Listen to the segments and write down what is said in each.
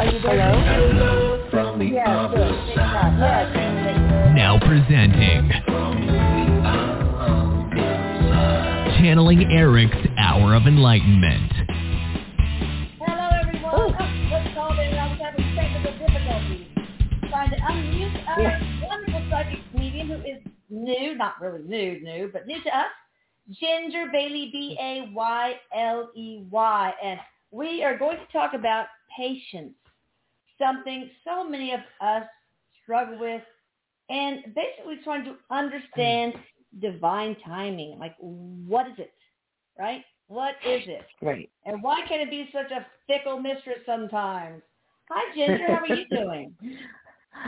Are you there? Hello from the Yes, other good. side. Yes. Now presenting Channeling Erik's Hour of Enlightenment. Hello, everyone. Oh, let's call it. I was having technical difficulties. Trying to unmute our Yeah. wonderful psychic medium who is new, not really new, new, but new to us, Ginger Bailey, B-A-Y-L-E-Y. And we are going to talk about patience, something so many of us struggle with, and basically trying to understand divine timing. Like, what is it, right? What is it? Right. And why can it be such a fickle mistress sometimes? Hi, Ginger. How are you doing?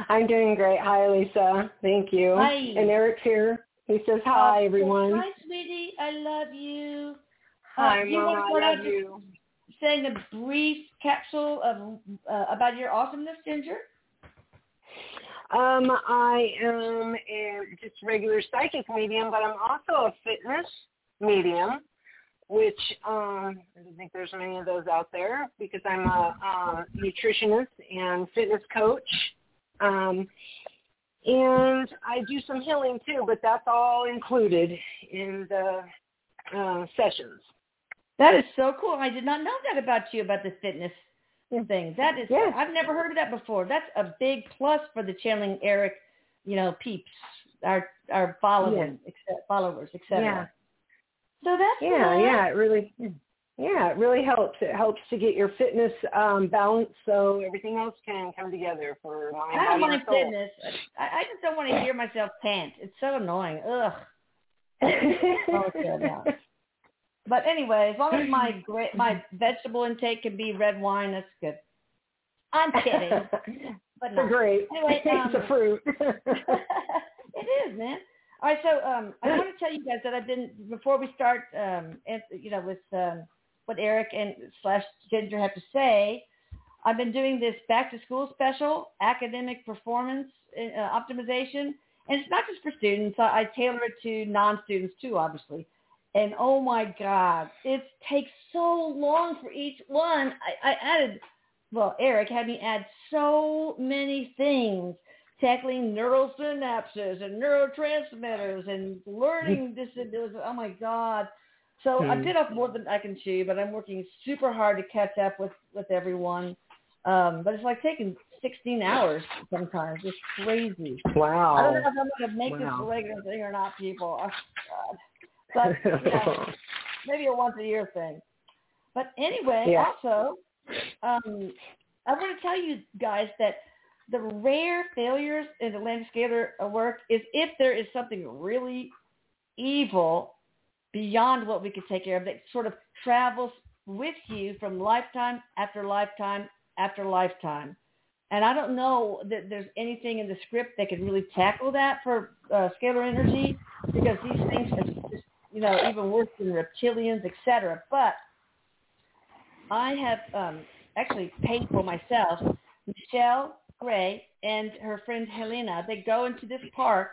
I'm doing great. Hi, Lisa. Thank you. Hi. And Erik's here. He says hi, Oh, everyone. Hi, sweetie. I love you. Hi, Uh, do you Mama. want to start I love you. saying a brief capsule of uh, about your awesomeness, Ginger? Um, I am a just regular psychic medium, but I'm also a fitness medium, which um, I don't think there's many of those out there because I'm a, a nutritionist and fitness coach. Um, and I do some healing too, but that's all included in the uh, sessions. That is so cool. I did not know that about you about the fitness thing. That is, Yes. I've never heard of that before. That's a big plus for the channeling Erik, you know, peeps, our our following, except followers, etc. Yeah. So that's Yeah, good. yeah, it really, yeah, it really helps. It helps to get your fitness um, balanced so everything else can come together for mind, I don't mind fitness. I, I just don't want to hear myself pant. It's so annoying. Ugh. Oh. But anyway, as long as my my vegetable intake can be red wine, that's good. I'm kidding, but It's no. great. Anyway, it's um, a fruit. it is, man. All right, so um, I want to tell you guys that I've been before we start, um, and, you know, with um, what Erik and slash Ginger have to say. I've been doing this back to school special, academic performance uh, optimization, and it's not just for students. I, I tailor it to non-students too, obviously. And oh my God, it takes so long for each one. I, I added, well, Erik had me add so many things tackling neural synapses and neurotransmitters and learning disabilities. Oh my God. So I Hmm. bit off more than I can chew, but I'm working super hard to catch up with, with everyone. Um, but it's like taking 16 hours sometimes. It's crazy. wow. I don't know if I'm going to make this Wow. a regular thing or not, people. Oh, God. But, you know, maybe a once a year thing. But anyway, Yeah. also, um, I want to tell you guys that the rare failures in Atlantis Scalar work is if there is something really evil beyond what we can take care of that sort of travels with you from lifetime after lifetime after lifetime. And I don't know that there's anything in the script that can really tackle that for uh, scalar energy because these things just, you know, even worse than reptilians, etc. But I have um, actually paid for myself. Michelle Gray and her friend Helena, they go into this park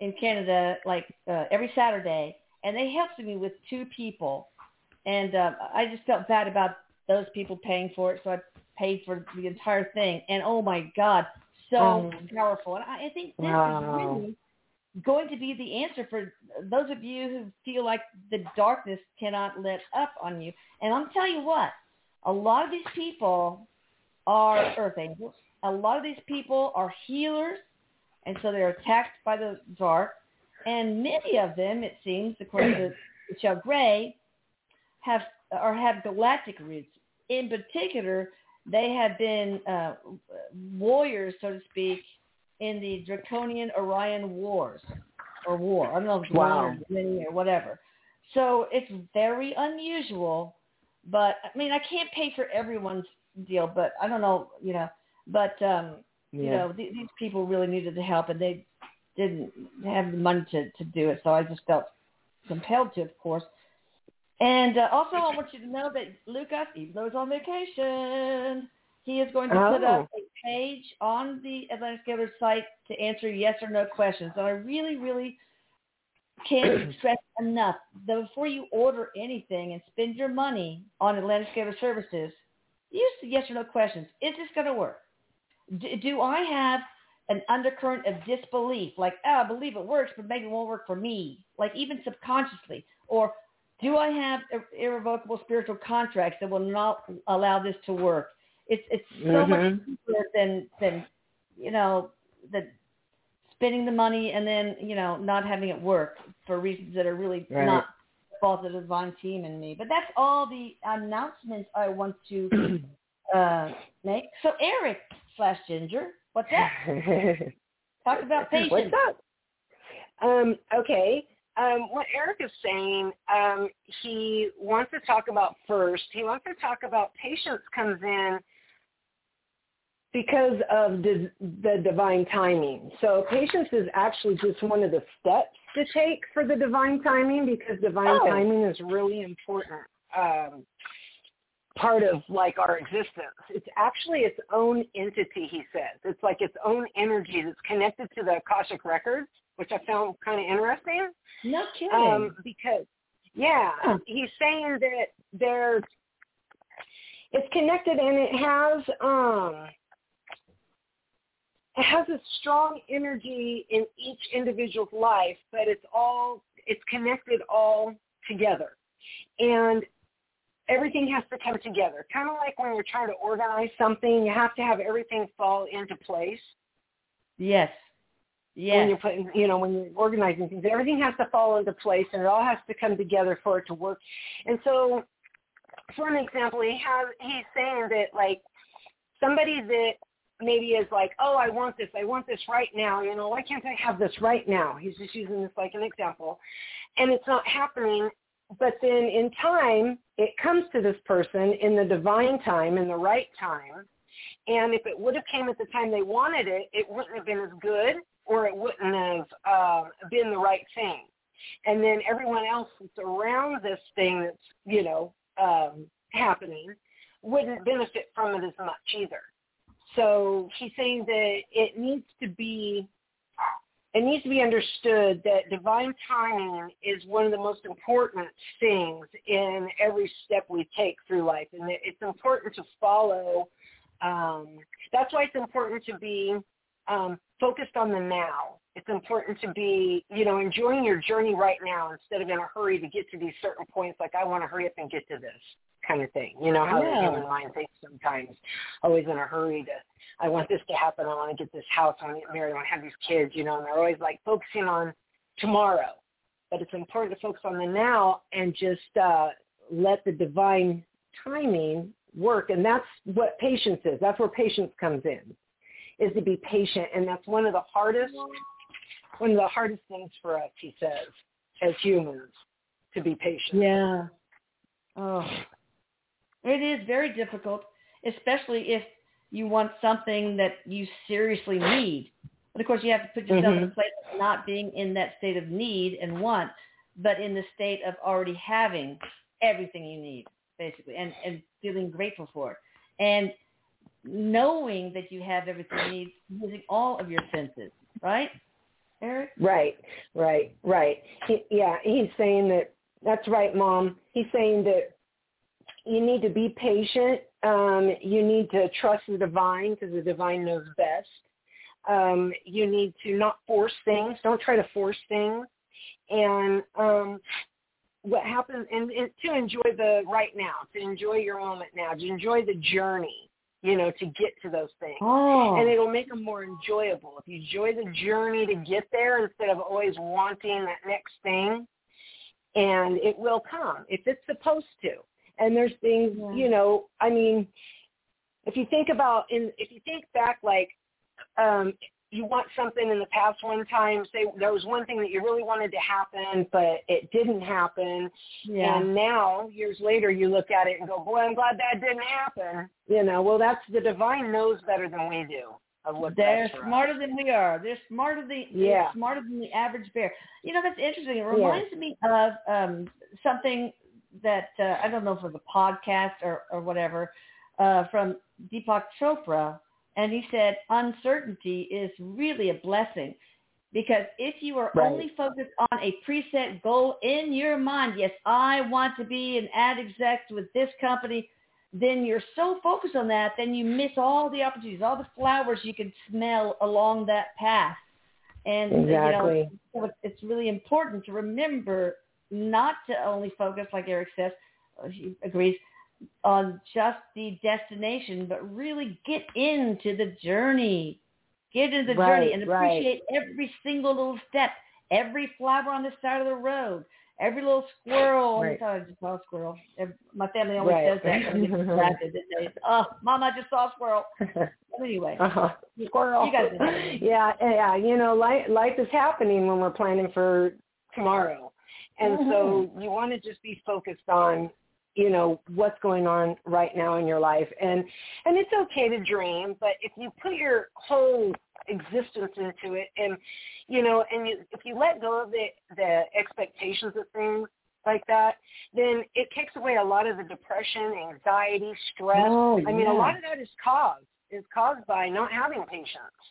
in Canada like uh, every Saturday, and they helped me with two people. And uh, I just felt bad about those people paying for it, so I paid for the entire thing. And oh my God, so Oh. powerful. And I, I think this Wow. is really going to be the answer for those of you who feel like the darkness cannot let up on you. And I'm telling you what, a lot of these people are earth angels. A lot of these people are healers, and so they're attacked by the dark. And many of them, it seems, according to Michelle Gray, have or have galactic roots. In particular, they have been uh, warriors, so to speak, in the Draconian Orion Wars or war. I don't know if it's Wow. one or many or whatever. So it's very unusual, but I mean, I can't pay for everyone's deal, but I don't know, you know, but um, you know, th- these people really needed the help, and they didn't have the money to to do it. So I just felt compelled to, of course. And uh, also, I want you to know that Lucas, even though he's on vacation, he is going to put Oh. up a page on the Atlantis Scalar site to answer yes or no questions. So I really, really can't stress enough that before you order anything and spend your money on Atlantis Scalar services, use the yes or no questions. Is this going to work? D- do I have an undercurrent of disbelief, like, oh, I believe it works, but maybe it won't work for me, like even subconsciously? Or do I have ir- irrevocable spiritual contracts that will not allow this to work? It's it's so much Mhm. deeper than than you know the spending the money and then you know not having it work for reasons that are really Right. not the fault of the Von team and me. But that's all the announcements I want to uh, make. So Erik slash Ginger, what's up? Talk about patience. What's up? Um, okay. Um, what Erik is saying, um, he wants to talk about first, he wants to talk about patience comes in because of the, the divine timing. So patience is actually just one of the steps to take for the divine timing because divine Oh. timing is really important. Um, part of like our existence. It's actually its own entity, he says. It's like its own energy that's connected to the Akashic records, which I found kind of interesting. No kidding. Um, because yeah, Huh. he's saying that there's it's connected and it has um it has a strong energy in each individual's life, but it's all it's connected all together. And everything has to come together. Kind of like when you're trying to organize something, you have to have everything fall into place yes. Yeah. When you're putting, you know, when you're organizing things. Everything has to fall into place, and it all has to come together for it to work. And so, for an example, he has he's saying that like somebody that maybe is like, oh, I want this, I want this right now. You know, why can't I have this right now? He's just using this like an example, and it's not happening. But then in time, it comes to this person in the divine time, in the right time. And if it would have came at the time they wanted it, it wouldn't have been as good or it wouldn't have um, been the right thing. And then everyone else that's around this thing that's, you know, um, happening wouldn't benefit from it as much either. So he's saying that it needs to be it needs to be understood that divine timing is one of the most important things in every step we take through life, and it's important to follow. Um, that's why it's important to be um, focused on the now. It's important to be, you know, enjoying your journey right now instead of in a hurry to get to these certain points. Like I want to hurry up and get to this kind of thing. You know how Yeah. the human mind thinks sometimes, always in a hurry to. I want this to happen. I want to get this house. I want to get married. I want to have these kids. You know, and they're always like focusing on tomorrow. But it's important to focus on the now and just uh, let the divine timing work. And that's what patience is. That's where patience comes in, is to be patient. And that's one of the hardest, one of the hardest things for us, he says, as humans, to be patient. Yeah. Oh. It is very difficult, especially if you want something that you seriously need. But of course, you have to put yourself mm-hmm. in a place of not being in that state of need and want, but in the state of already having everything you need, basically, and, and feeling grateful for it. And knowing that you have everything you need using all of your senses, right, Erik? Right, right, right. He, yeah, he's saying that. That's right, Mom. He's saying that you need to be patient. Um, you need to trust the divine because the divine knows best. Um, you need to not force things. Don't try to force things. And um, what happens, and, and to enjoy the right now, to enjoy your moment now, to enjoy the journey. You know, to get to those things Oh, and it'll make them more enjoyable. If you enjoy the journey to get there instead of always wanting that next thing, and it will come if it's supposed to. And there's things, Yeah. you know, I mean, if you think about, in if you think back, like um, you want something in the past one time, say there was one thing that you really wanted to happen, but it didn't happen, yeah. and now, years later, you look at it and go, boy, I'm glad that didn't happen. You know, well, that's the divine knows better than we do of what They're for us. smarter than we are. They're smarter than Yeah. smarter than the average bear. You know that's interesting. It reminds me of um, something that uh, I don't know if it was a podcast or or whatever uh, from Deepak Chopra, and he said uncertainty is really a blessing because if you are Right. only focused on a preset goal in your mind, yes, I want to be an ad exec with this company. then you're so focused on that, then you miss all the opportunities, all the flowers you can smell along that path. And exactly. you know, it's really important to remember not to only focus, like Erik says, he agrees, on just the destination, but really get into the journey. Get into the right, journey and right. appreciate every single little step, every flower on the side of the road, every little squirrel. Right. I just saw a squirrel. My family always Right. says that. when they get distracted. They say, oh, Mom, I just saw a squirrel. But anyway, uh-huh. Squirrel. you guys know what I mean. yeah, yeah. You know, life life is happening when we're planning for tomorrow, and so you want to just be focused on you know what's going on right now in your life. And and it's okay to dream but if you put your whole existence into it and you know and you, if you let go of the the expectations of things like that then it takes away a lot of the depression anxiety stress. Oh, i mean yeah. a lot of that is caused is caused by not having patience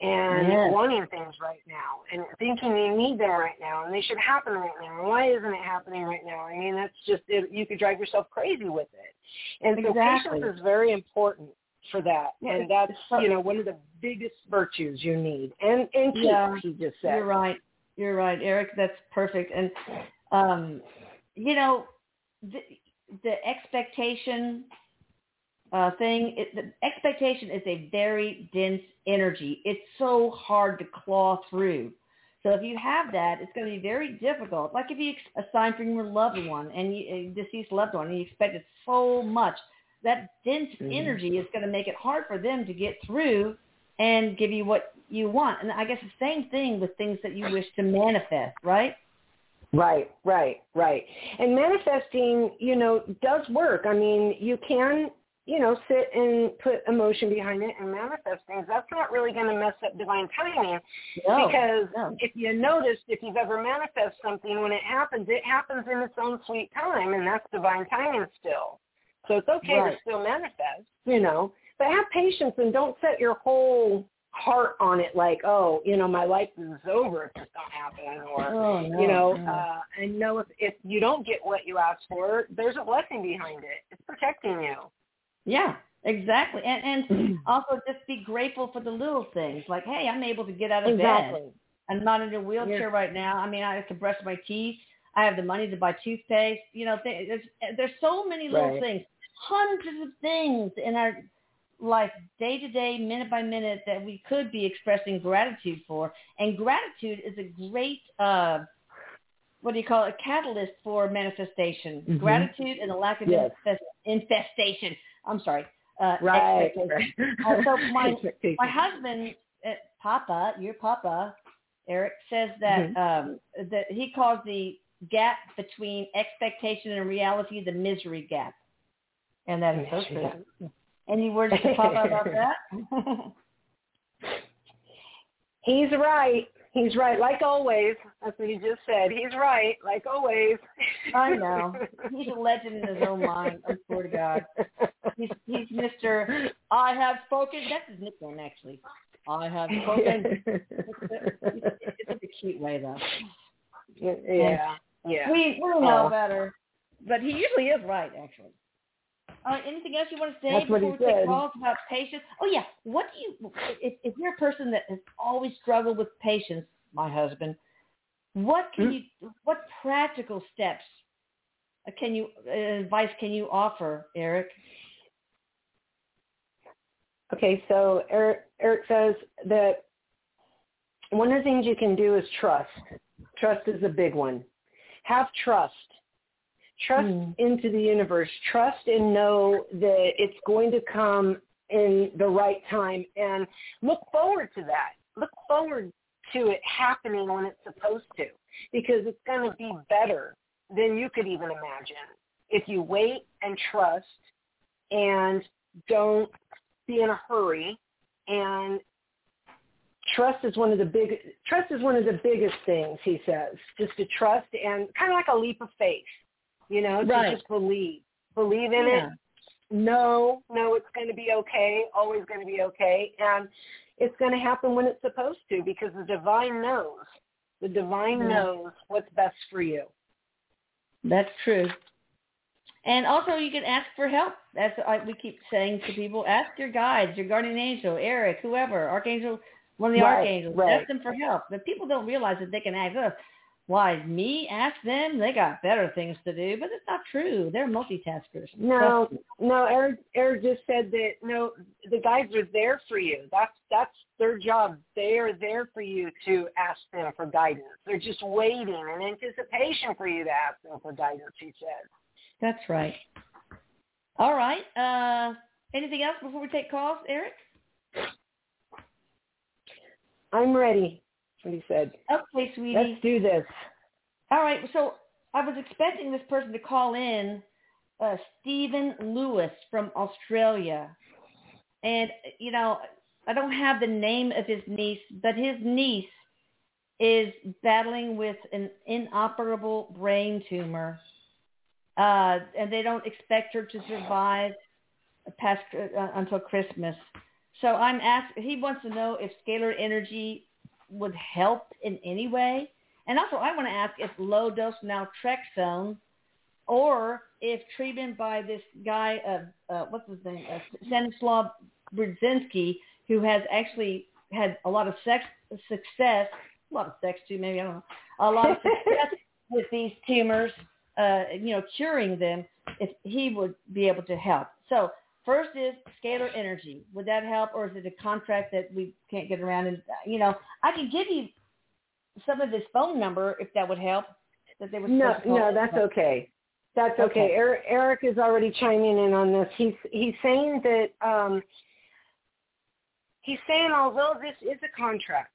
and Yes. wanting things right now and thinking you need them right now and they should happen right now. And why isn't it happening right now? I mean, that's just it, you could drive yourself crazy with it. And so patience is very important for that. Yeah, and that's you know one of the biggest virtues you need. And and Yeah. he just said. You're right. You're right, erik That's perfect. And um, you know, the, the expectation uh, thing. It, the expectation is a very dense energy. It's so hard to claw through. So if you have that, it's going to be very difficult. Like if you assign for your loved one and you, a deceased loved one, and you expected so much, that dense Mhm. energy is going to make it hard for them to get through and give you what you want. And I guess the same thing with things that you wish to manifest, right? Right, right, right. And manifesting, you know, does work. I mean, you can, you know, sit and put emotion behind it and manifest things. That's not really going to mess up divine timing No, because no. if you noticed, if you've ever manifest something, when it happens, it happens in its own sweet time, and that's divine timing still. So it's okay Right. to still manifest, you know, but have patience and don't set your whole heart on it like, oh, you know, my life is over if this don't happen, or Oh, no, you know, no. uh, and know if, if you don't get what you asked for, there's a blessing behind it. It's protecting you. Yeah, exactly. And and also just be grateful for the little things. Like, hey, I'm able to get out of bed. I'm not in a wheelchair right now. I mean, I have to brush my teeth. I have the money to buy toothpaste. You know, there's there's so many little Right. things, hundreds of things in our life, day to day, minute by minute, that we could be expressing gratitude for. And gratitude is a great, uh, what do you call it, a catalyst for manifestation. Mhm. Gratitude and a lack of Yes. infest- infestation. I'm sorry. Uh, Right. expectation. Uh, so my- my husband, uh, Papa, your Papa, Erik says that Mm-hmm. um, that he calls the gap between expectation and reality the misery gap, and that is so true. Any words to Papa about that? He's right. He's right, like always. That's what he just said. He's right, like always. I know. He's a legend in his own mind. I swear to God. He's he's Mister. I have spoken. That's his nickname, actually. I have spoken. It's, it's a cute way, though. yeah, yeah. We we know Oh. better, but he usually is right, actually. Uh, anything else you want to say That's before we take calls about patience? Oh yeah, what do you? If, if you're a person that has always struggled with patience, my husband, what can Hmm? you? What practical steps uh, can you uh, advice can you offer, Erik? Okay, so Erik, Erik says that one of the things you can do is trust. Trust is a big one. Have trust. Trust Hmm. into the universe. Trust and know that it's going to come in the right time and look forward to that. Look forward to it happening when it's supposed to because it's going to be better than you could even imagine if you wait and trust and don't be in a hurry and trust is one of the big trust is one of the biggest things he says just to trust and kind of like a leap of faith you know to Right. just believe believe in Yeah. it No, no, it's going to be okay always going to be okay and it's going to happen when it's supposed to because the divine knows the divine Yeah. knows what's best for you That's true. And also, you can ask for help. That's like we keep saying to people: ask your guides, your guardian angel, Erik, whoever, archangel, one of the Right, archangels. right. Ask them for help. But people don't realize that they can ask us. Why me? Ask them. They got better things to do. But it's not true. They're multitaskers. No, no. Erik, Erik just said that no, the guys are there for you. That's that's their job. They are there for you to ask them for guidance. They're just waiting in anticipation for you to ask them for guidance. He said. That's right. All right. Uh, anything else before we take calls, Erik? I'm ready. What he said. Okay, sweetie. Let's do this. All right. So I was expecting this person to call in, uh, Stephen Lewis from Australia, and you know I don't have the name of his niece, but his niece is battling with an inoperable brain tumor, uh, and they don't expect her to survive past uh, until Christmas. So I'm asked. He wants to know if scalar energy would help in any way. And also, I want to ask if low dose naltrexone or if treatment by this guy, uh, uh, what's his name, uh, Stanislav Burzynski, who has actually had a lot of sex success, a lot of sex too, maybe I don't know, a lot of success with these tumors, uh, you know, curing them, if he would be able to help. So first is scalar energy. Would that help, or is it a contract that we can't get around? And you know, I can give you some of his phone number if that would help. That they were No, supposed to call. no, that's okay. That's okay. Okay. Erik, Erik is already chiming in on this. He's he's saying that um, he's saying although this is a contract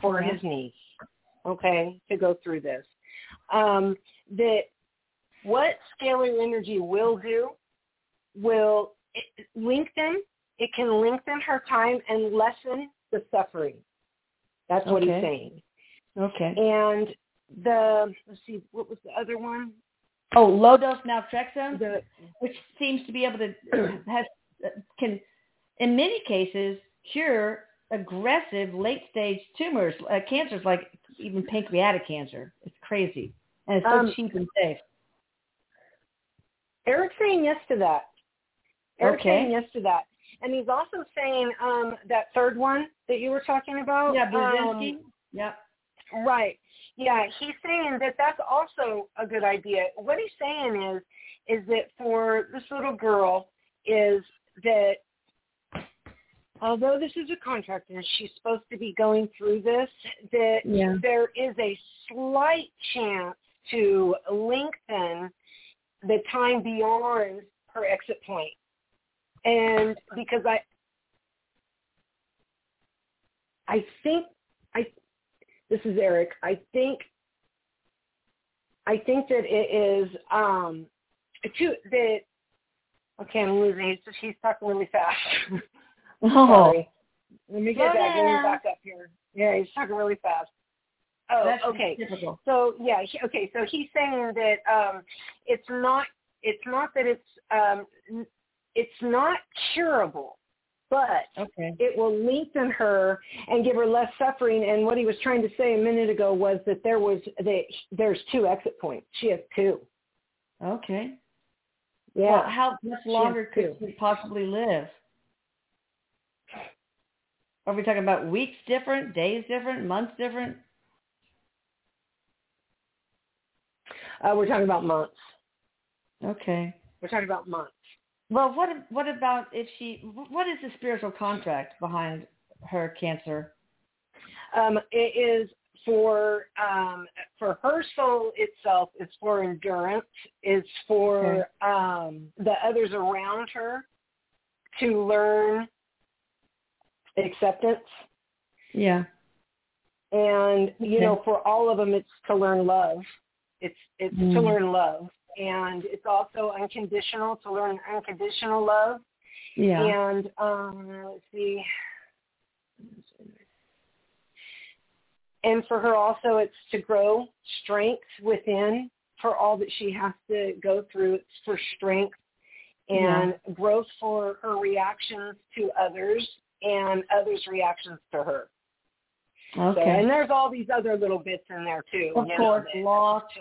for Yeah. his niece, okay, to go through this, um, that what scalar energy will do will lengthen. It can lengthen her time and lessen the suffering. That's what he's saying. Okay. And the let's see, what was the other one? Oh, low dose naltrexone, The which seems to be able to has can, in many cases, cure aggressive late stage tumors, uh, cancers like even pancreatic cancer. It's crazy, and it's so Um, cheap and safe. Erik's saying yes to that. Erik's Okay. saying yes to that. And he's also saying um, that third one that you were talking about. Yeah, Burzynski. um, yep. right. Yeah, he's saying that that's also a good idea. What he's saying is, is that for this little girl, is that although this is a contract and she's supposed to be going through this, that Yeah. there is a slight chance to lengthen the time beyond her exit point. And because I I think I this is Erik. I think I think that it is um to that okay, I'm losing he's just he's talking really fast. Oh, Sorry. Let me get Slow that. Let me back up here. Yeah, he's talking really fast. Oh, that's okay. typical. So yeah, he- okay. So he's saying that um, it's not it's not that it's um, it's not curable, but Okay. it will lengthen her and give her less suffering. And what he was trying to say a minute ago was that there was that there's two exit points. She has two. Okay. Yeah. Well, how much longer could two. she possibly live? Are we talking about weeks different, days different, months different? uh, we're talking about months. Okay. We're talking about months. Well, what what about if she? What is the spiritual contract behind her cancer? Um, it is for um, for her soul itself. It's for endurance. It's for um, the others around her to learn acceptance. Yeah. And you Okay. know, for all of them, it's to learn love. It's it's to Mm. learn love, and it's also unconditional to learn unconditional love. Yeah. And um, let's see. And for her also, it's to grow strength within for all that she has to go through. It's for strength and growth for her reactions to others and others' reactions to her. So, Okay. and there's all these other little bits in there too. of know, course, to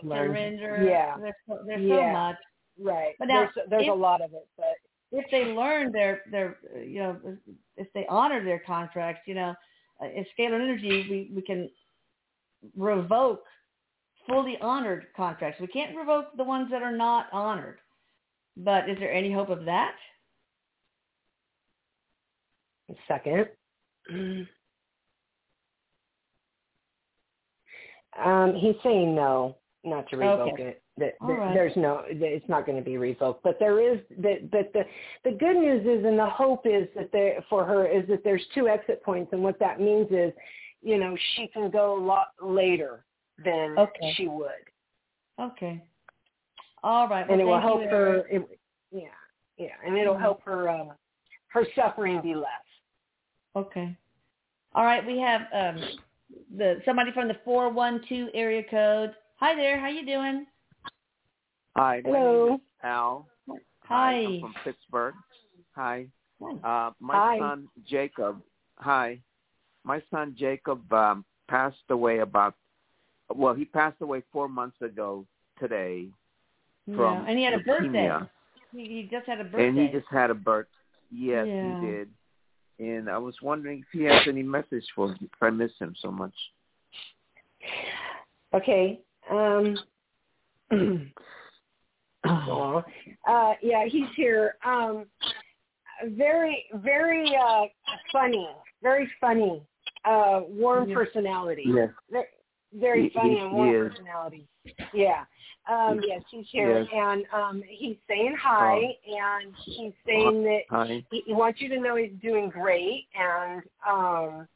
learn. surrender. Yeah. There's so, there's Yeah. so much. right. But now, there's there's if- a lot of it, but if they learn their their you know if they honor their contracts, you know, in scalar energy we we can revoke fully honored contracts. We can't revoke the ones that are not honored. But is there any hope of that? second. Um, he's saying no, not to revoke Okay. it. That, that right. there's no, it's not going to be revoked. But there is that. But the the good news is, and the hope is that there for her is that there's two exit points, and what that means is, you know, she can go a lot later than Okay. she would, Okay. All right. and it well, will help you, her. It, yeah, yeah, and it'll Mhm. help her um, her suffering be less. Okay. All right. We have um the somebody from the four one two area code. Hi there. How you doing? Hi, my Hello. name is Al. Hi. I'm from Pittsburgh. Hi. Hi. Uh, my Hi. son Jacob. Hi. My son Jacob um, passed away about. Well, he passed away four months ago today from yeah. And he had a birthday. leukemia. He, he just had a birthday. and he just had a birth. Yes, Yeah. he did. And I was wondering if he has any message for me. If I miss him so much. Okay. Um, uh, yeah, he's here. Um, very, very uh, funny. Very funny. Uh, warm Yeah. personality. Yes. Very, funny he- and warm is. personality. Yeah. Um, yes, he's here, Yes. and um, he's saying hi, and he's saying that Hi. he, he wants you to know he's doing great, and um,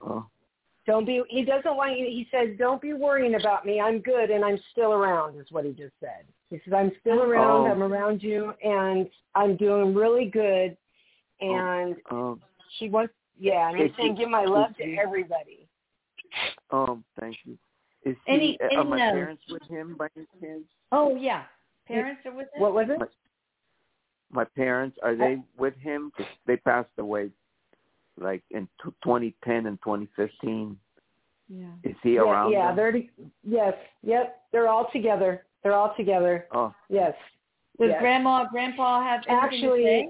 Oh. don't be. He doesn't want you. He says, "Don't be worrying about me. I'm good, and I'm still around." Is what he just said. He says, "I'm still around. Oh. I'm around you, and I'm doing really good." And Um. he wants, yeah, and he's saying, "Give my love to everybody." Um. Thank you. Is Any- he? uh, any are my notes? parents with him by any chance? Oh yeah. Parents are with him. What was it? My, my parents are they with him? 'Cause they passed away, like in t- 2010 and 2015. Yeah. Is he yeah, around? yeah, them? they're yes, yep. They're all together. They're all together. Oh. Yes. Does yes. grandma, grandpa have anything Actually, to say?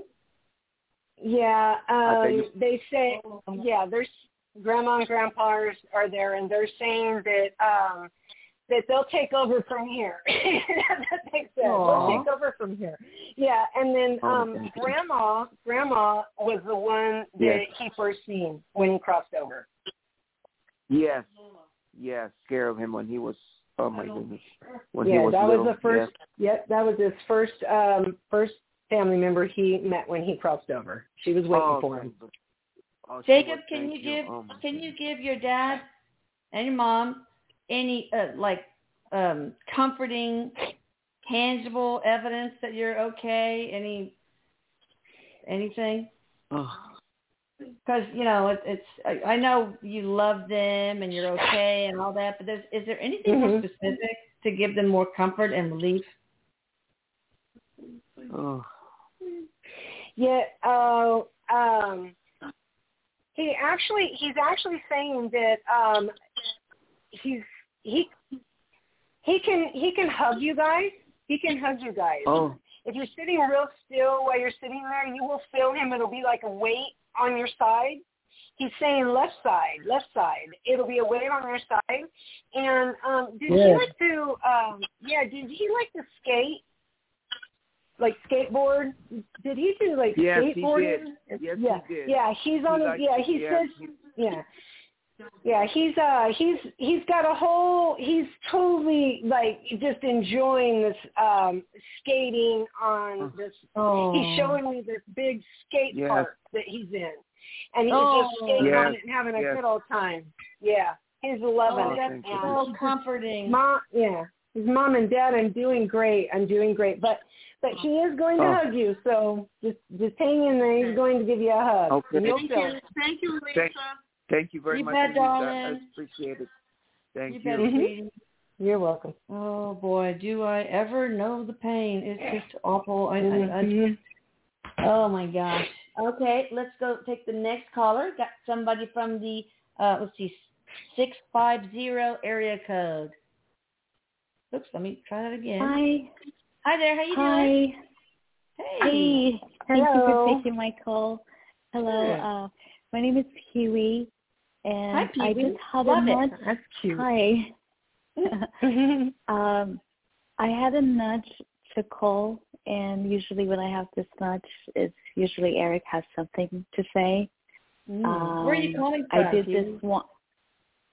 Yeah, um, they say, yeah, there's grandma and grandpa are, are there, and they're saying that um, that they'll take over from here. that makes sense. Aw. They'll take over from here. Yeah, and then Oh, um, grandma, grandma was the one that Yes. he first seen when he crossed over. Yes. Yes. Scared of him when he was. Oh my goodness. When he yeah, was that little. was the first. Yep, that was his first um, first family member he met when he crossed over. She was waiting oh, for him. Jacob, Oh, she was- can thank you give Oh, can goodness. you give your dad and your mom any uh, like um comforting tangible evidence that you're okay any anything Oh. because you know it, it's I, I know you love them and you're okay and all that but there's is there anything more Mhm. specific to give them more comfort and relief Oh. Yeah, uh, um, he actually he's actually saying that um, he's he he can he can hug you guys. He can hug you guys. Oh. If you're sitting real still while you're sitting there, you will feel him. It'll be like a weight on your side. He's saying left side, left side. It'll be a weight on your side. And um, did he like to? Um, yeah, did he like to skate? Like skateboard? Did he do like Yes, he skateboarding? did. Yes, yeah, he did. yeah. He's on. He his, yeah, he yes, says. Yeah. Yeah, he's uh he's he's got a whole he's totally like just enjoying this um skating on this oh he's showing me this big skate Yes. park that he's in. And he's Oh. just skating on it and having a yes. good old time. Yeah. He's loving oh, it. that's thank you. And so comforting mom yeah. His mom and dad, I'm doing great. I'm doing great. But but he is going to Oh. hug you, so just just hang in there. He's going to give you a hug. Okay. And you'll Thank feel. Thank you, Lisa. Thank, thank you very You much. bet, Lisa. I appreciate it. Thank you you. bet, Mhm. sweetie. You're welcome. Oh boy, do I ever know the pain? It's just awful. I, I, I Mhm. oh my gosh. Okay, let's go take the next caller. Got somebody from the uh let's see, six five zero area code. Oops, let me try that again. Hi. Hi there. How you doing? Hi. Hey. Hey. Thank you for taking my call. Hello. Good. Uh, my name is Kiwi, and Hi, I Pee-wee. just had Love a it. nudge. That's cute. Hi. um, I had a nudge to call, and usually when I have this nudge, it's usually Erik has something to say. Mm. Where are you Um, calling from? I did Pee-wee? this one.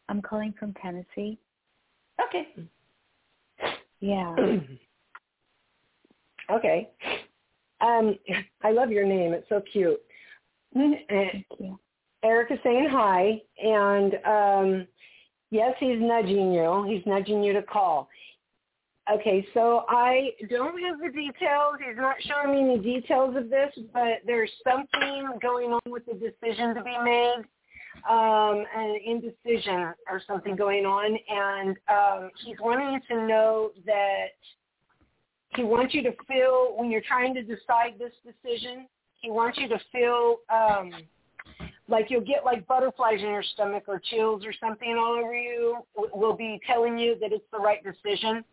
I'm calling from Tennessee. Okay. Yeah. okay. Um, I love your name. It's so cute. Uh, Thank you. Erik is saying hi, and um, yes, he's nudging you. He's nudging you to call. Okay, so I don't have the details. He's not showing me any details of this, but there's something going on with the decision to be made, um, an indecision or something going on, and um, he's wanting you to know that he wants you to feel when you're trying to decide this decision. He wants you to feel um, like you'll get like butterflies in your stomach or chills or something all over you. Will be telling you that it's the right decision.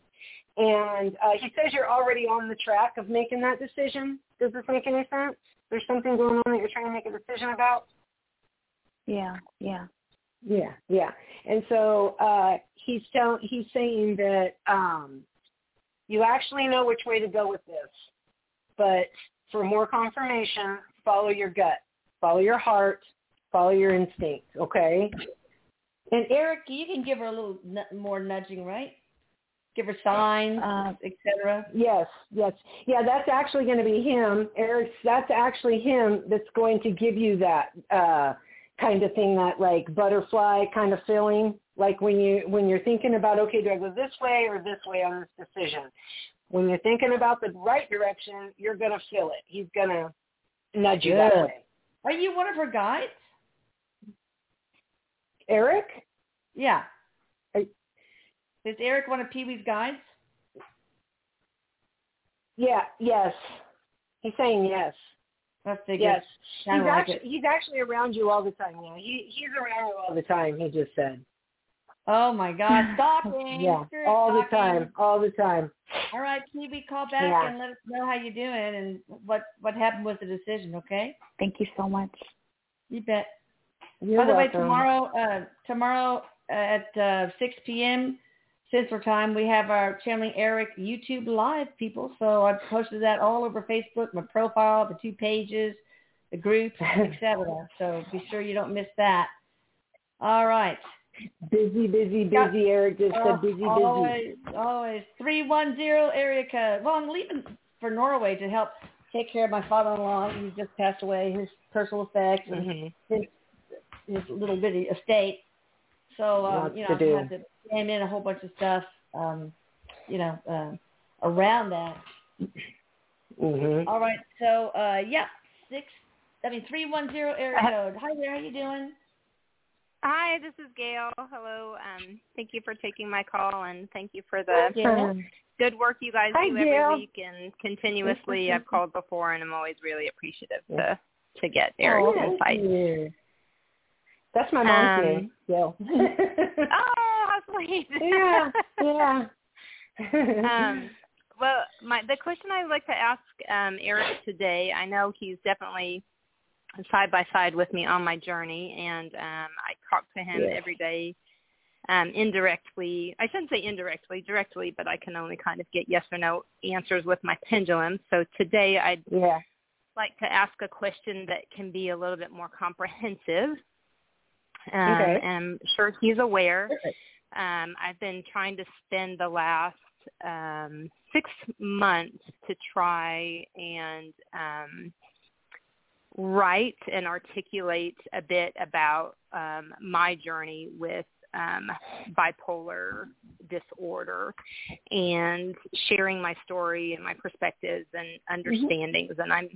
And uh, he says you're already on the track of making that decision. Does this make any sense? There's something going on that you're trying to make a decision about. Yeah. Yeah. Yeah, yeah. And so uh, he's tell, he's saying that um, you actually know which way to go with this, but for more confirmation, follow your gut, follow your heart, follow your instinct. Okay. And Erik, you can give her a little nu- more nudging, right? Give her signs, Uh, etc. Yes, yes. Yeah, that's actually going to be him. Erik, that's actually him that's going to give you that uh kind of thing, that like butterfly kind of feeling. Like when you when you're thinking about, okay, do I go this way or this way on this decision? When you're thinking about the right direction, you're going to feel it. He's going to nudge you that way. Are you one of her guides? Erik? Yeah. Are- Is Erik one of Pee Wee's guides? Yeah, yes. He's saying yes. That's the Yes. He's like actually it. he's actually around you all the time. Yeah, he he's around you all the time. He just said. Oh my God, stalking. Yeah, Spirit all the time, all the time. All right, Wee, call back Yeah. and let us know how you're doing and what what happened with the decision. Okay? thank you so much. You bet. You're By the welcome. way, tomorrow, uh, tomorrow at uh, 6 p.m. Central Time, we have our Channeling Erik YouTube live, people. So I posted that all over Facebook, my profile, the two pages, the groups, etc. So be sure you don't miss that. All right. busy, busy, busy. Erik just Uh, said busy, busy. always, always. 310 area code. Well, I'm leaving for Norway to help take care of my father-in-law. He just passed away, his personal effects, and Mhm. his, his little bitty estate. So, um, you know, to I do. had to jam in a whole bunch of stuff, um, you know, uh, around that. Mhm. All right. So, uh, yeah, six, I mean, 310 area Uh, code. Hi there. How you doing? Hi, this is Gail. Hello. Um, thank you for taking my call and thank you for the Yeah. good work you guys Hi, do Gail. every week and continuously. I've called before and I'm always really appreciative to to get Erik's Oh, thank insight. You. That's my mom's Um, name, Gail. Oh, how sweet. yeah, yeah. um, well, my the question I'd like to ask um, Erik today, I know he's definitely side by side with me on my journey, and um, I talk to him Yes. every day um, indirectly. I shouldn't say indirectly, directly, but I can only kind of get yes or no answers with my pendulum. So today I'd yeah. like to ask a question that can be a little bit more comprehensive. Um, Okay. And I'm sure he's aware Perfect. um, I've been trying to spend the last um, six months to try and um, write and articulate a bit about um, my journey with um, bipolar disorder and sharing my story and my perspectives and understandings. And I'm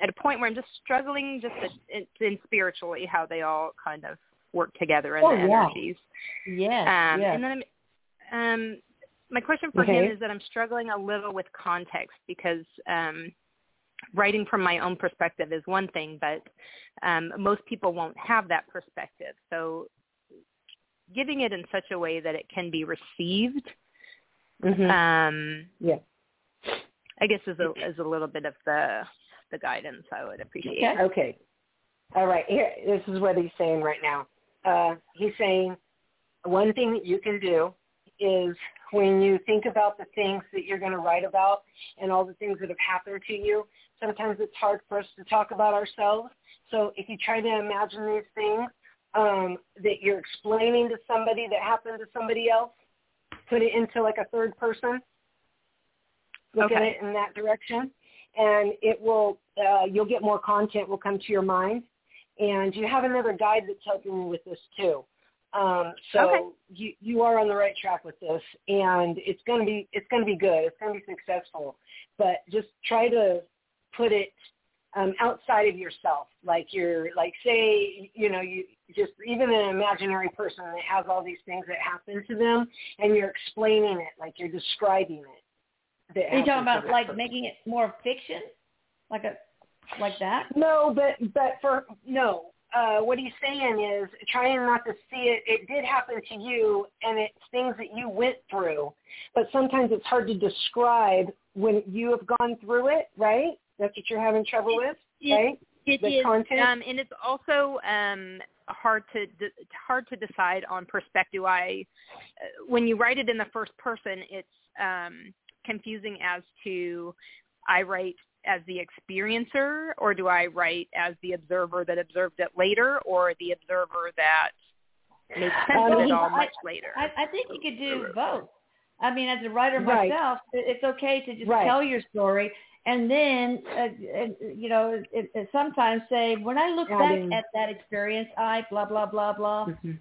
at a point where I'm just struggling just in, in spiritually how they all kind of work together and Oh, the yeah. energies. Yes. Um, yes. And then I'm, um, my question for Okay. him is that I'm struggling a little with context because um, writing from my own perspective is one thing, but um, most people won't have that perspective. So giving it in such a way that it can be received Mhm. um, yeah. I guess is a as a little bit of the the guidance I would appreciate. Okay. Okay. All right. Here, this is what he's saying right now. Uh, he's saying one thing that you can do is when you think about the things that you're going to write about and all the things that have happened to you, sometimes it's hard for us to talk about ourselves. So if you try to imagine these things um, that you're explaining to somebody that happened to somebody else, put it into like a third person. Look at it in that direction, and it will. Uh, you'll get more content will come to your mind, and you have another guide that's helping you with this too. Um, so Okay. you you are on the right track with this, and it's going to be it's to be good. It's going to be successful, but just try to put it um, outside of yourself. Like you're like say you know you just even an imaginary person that has all these things that happen to them, and you're explaining it like you're describing it. that Are you talking about like person. making it more fiction, like a like that? No, but but for no. Uh, what he's saying is trying not to see it. It did happen to you, and it's things that you went through. But sometimes it's hard to describe when you have gone through it. Right? That's what you're having trouble with, It- right? It The is, content? um, and it's also um, hard to de- hard to decide on perspective. I uh, when you write it in the first person, it's um, confusing as to I write as the experiencer, or do I write as the observer that observed it later, or the observer that makes sense Um, of it all I- much later? I, I think you could do both. I mean, as a writer Right. myself, it- it's okay to just Right. tell your story and then, uh, uh, you know, it, it sometimes say, when I look Adding- back at that experience, I blah, blah, blah, blah. Mhm.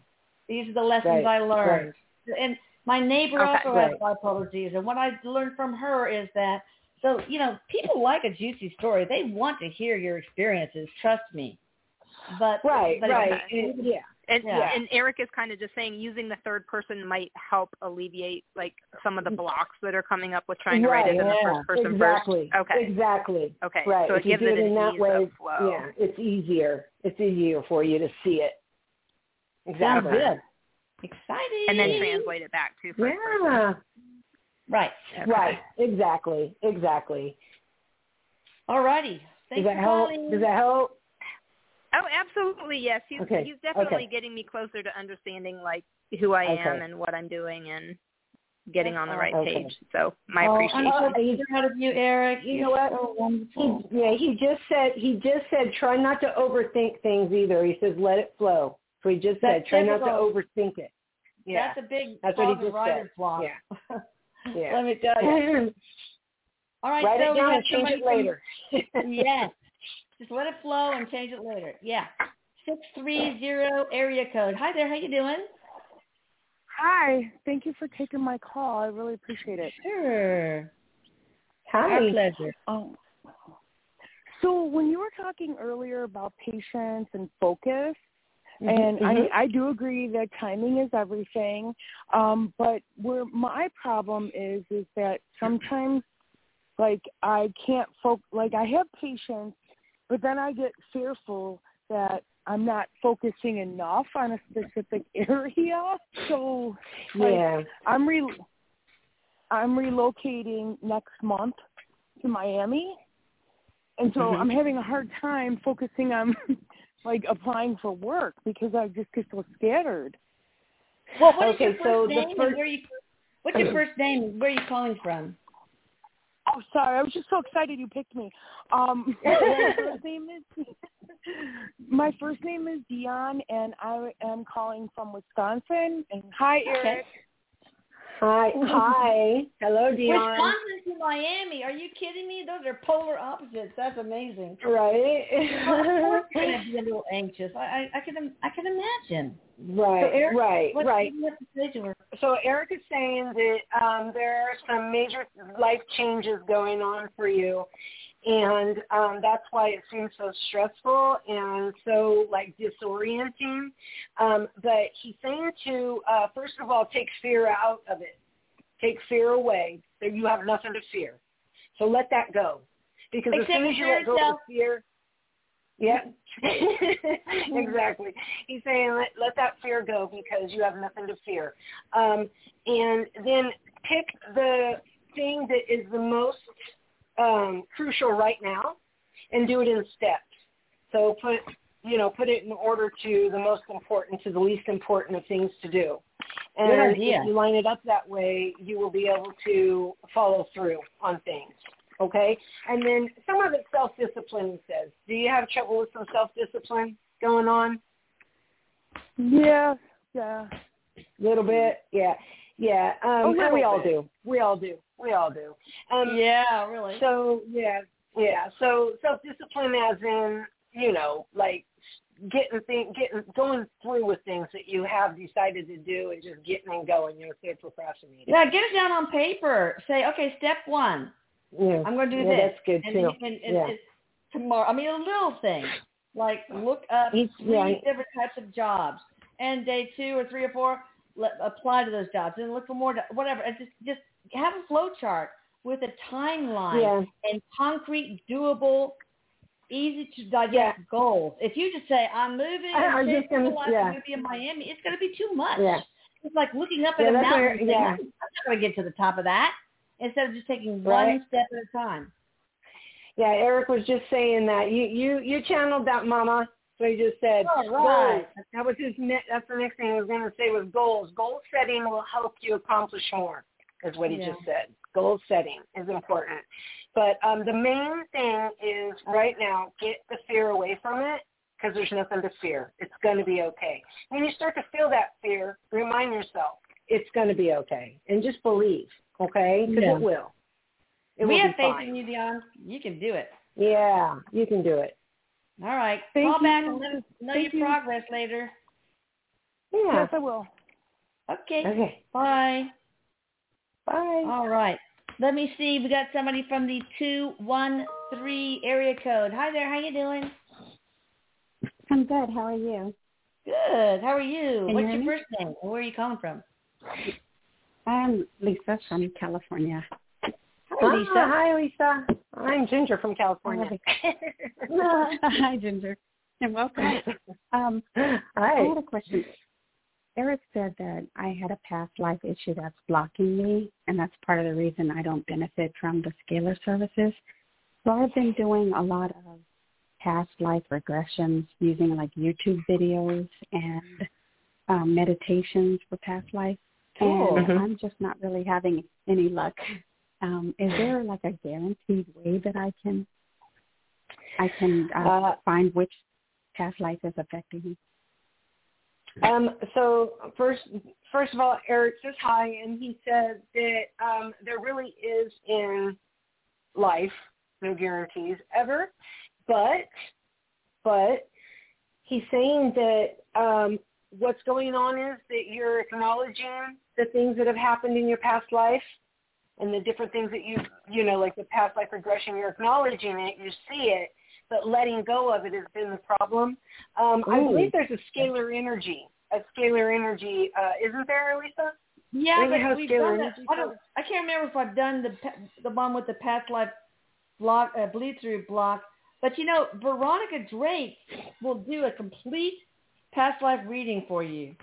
These are the lessons Right, I learned. And my neighbor Okay. also has Right. bipolar disease. And what I learned from her is that, so, you know, people like a juicy story. They want to hear your experiences. Trust me. But Right, but right. yeah. And, Yeah. and Erik is kind of just saying using the third person might help alleviate like some of the blocks that are coming up with trying to write it in the first person exactly. first. Okay. Exactly. Okay. Right. So if it gives you do it it in that way, yeah, it's easier. It's easier for you to see it. Sounds Exactly. good. Exciting. And then translate it back to first person. Yeah. Right. Okay. Right. Exactly. Exactly. All righty. Does that help? calling. Does that help? Oh, absolutely. Yes. He's Okay, he's definitely okay. getting me closer to understanding like who I am and what I'm doing and getting on the right Okay. page. So my oh, appreciation. I'm so proud of you, Erik. You know what? So He, wonderful. yeah, he just said he just said try not to overthink things either. He says let it flow. So he just said That's try not to overthink it. Yeah. That's a big That's what he just writer's said. block. Yeah. Yeah. Let me tell you. All right, Write so it down and change it later. from- yes. Just let it flow and change it later. Yeah. Six three zero area code. Hi there. How you doing? Hi. Thank you for taking my call. I really appreciate it. Sure. Our Hi. pleasure. Um, so when you were talking earlier about patience and focus, and Mhm. I, I do agree that timing is everything. Um, but where my problem is is that sometimes, like I can't focus. Like I have patience, but then I get fearful that I'm not focusing enough on a specific area. So like, yeah. I'm re I'm relocating next month to Miami, and so Mhm. I'm having a hard time focusing on like applying for work because I just get so scattered. Well, what is Okay, your first so the name first- where you? What's your first name? Where are you calling from? Oh, sorry, I was just so excited you picked me. Um, my first name is my first name is Dion, and I am calling from Wisconsin. And hi, Erik. Hi. Hi. Hello, Dion. Wisconsin to Miami. Are you kidding me? Those are polar opposites. That's amazing. Right. You're gonna be a little anxious. I, I, I can, I can imagine. right. So, Erik, right. What right. do you have to say to her? So Erik is saying that um, there are some major life changes going on for you, and um, that's why it seems so stressful and so like disorienting. Um, but he's saying to uh, first of all take fear out of it, take fear away. That you have nothing to fear. So let that go, because as soon as you let go of fear, yeah, exactly. He's saying let let that fear go because you have nothing to fear, um, and then pick the thing that is the most um, crucial right now and do it in steps. So put you know put it in order to the most important to the least important of things to do. And Good idea. if you line it up that way, you will be able to follow through on things. Okay? And then some of it self-discipline he says. Do you have trouble with some self-discipline going on? Yeah, yeah. A little bit? Yeah. Yeah. Um, and little we all bit. do. We all do. We all do. Um, yeah, really. So, yeah. Yeah. So self-discipline as in, you know, like getting thing, getting going through with things that you have decided to do and just getting and going. You know, say procrastinating. yeah, get it down on paper. Say, okay, step one, Yeah. I'm going to do yeah, this. That's good and too. then you and, yeah. and tomorrow, I mean, a little thing, like look up Each- three yeah. different types of jobs, and day two or three or four, let, apply to those jobs, and look for more, whatever. And just just have a flow chart with a timeline Yeah. and concrete, doable, easy to digest goals. If you just say, I'm moving, I- I was to just gonna- Central, I'm yeah. going to be in Miami, it's going to be too much. Yeah. It's like looking up Yeah, at a mountain saying, yeah. I'm I'm not going to get to the top of that. Instead of just taking Right. one step at a time. Yeah, Erik was just saying that you you you channeled that, Mama. So he just said All right. goals. That was his. Ne- that's the next thing I was going to say was goals. Goal setting will help you accomplish more. Is what he Yeah. just said. Goal setting is important, but um, the main thing is right now get the fear away from it because there's nothing to fear. It's going to be okay. When you start to feel that fear, remind yourself it's going to be okay, and just believe. Okay, because Yeah. it will. It we will have faith in you, Dion. You can do it. Yeah, you can do it. All right. Thank Call back you. and let us know Thank your you. progress later. Yeah. Yes, I will. Okay. Okay. Bye. Bye. All right. Let me see. We got somebody from the 213 area code. Hi there. How you doing? I'm good. How are you? Good. How are you? Can What's hear your me? first name? Where are you calling from? I'm Lisa from California. Hi, Lisa. Hi, Lisa. I'm Ginger from California. Hi, Ginger, and welcome. Um, I hi. had a question. Erik said that I had a past life issue that's blocking me, and that's part of the reason I don't benefit from the scalar services. So I've been doing a lot of past life regressions using like YouTube videos and um, meditations for past life. Cool. And Mhm. I'm just not really having any luck. Um, is there like a guaranteed way that I can I can uh, Uh, find which past life is affecting me? Um, so first, first of all, Erik says hi, and he said that um, there really is in life no guarantees ever, but but he's saying that um, what's going on is that you're acknowledging the things that have happened in your past life and the different things that you you know like the past life regression. You're acknowledging it, you see it, but letting go of it has been the problem. Um, I believe there's a scalar energy, a scalar energy, uh, isn't there, Lisa? Yeah, Maybe it but we've scalar done that. energy I don't. I can't remember if I've done the the one with the past life block uh, bleed through block. But you know, Veronica Drake will do a complete past life reading for you.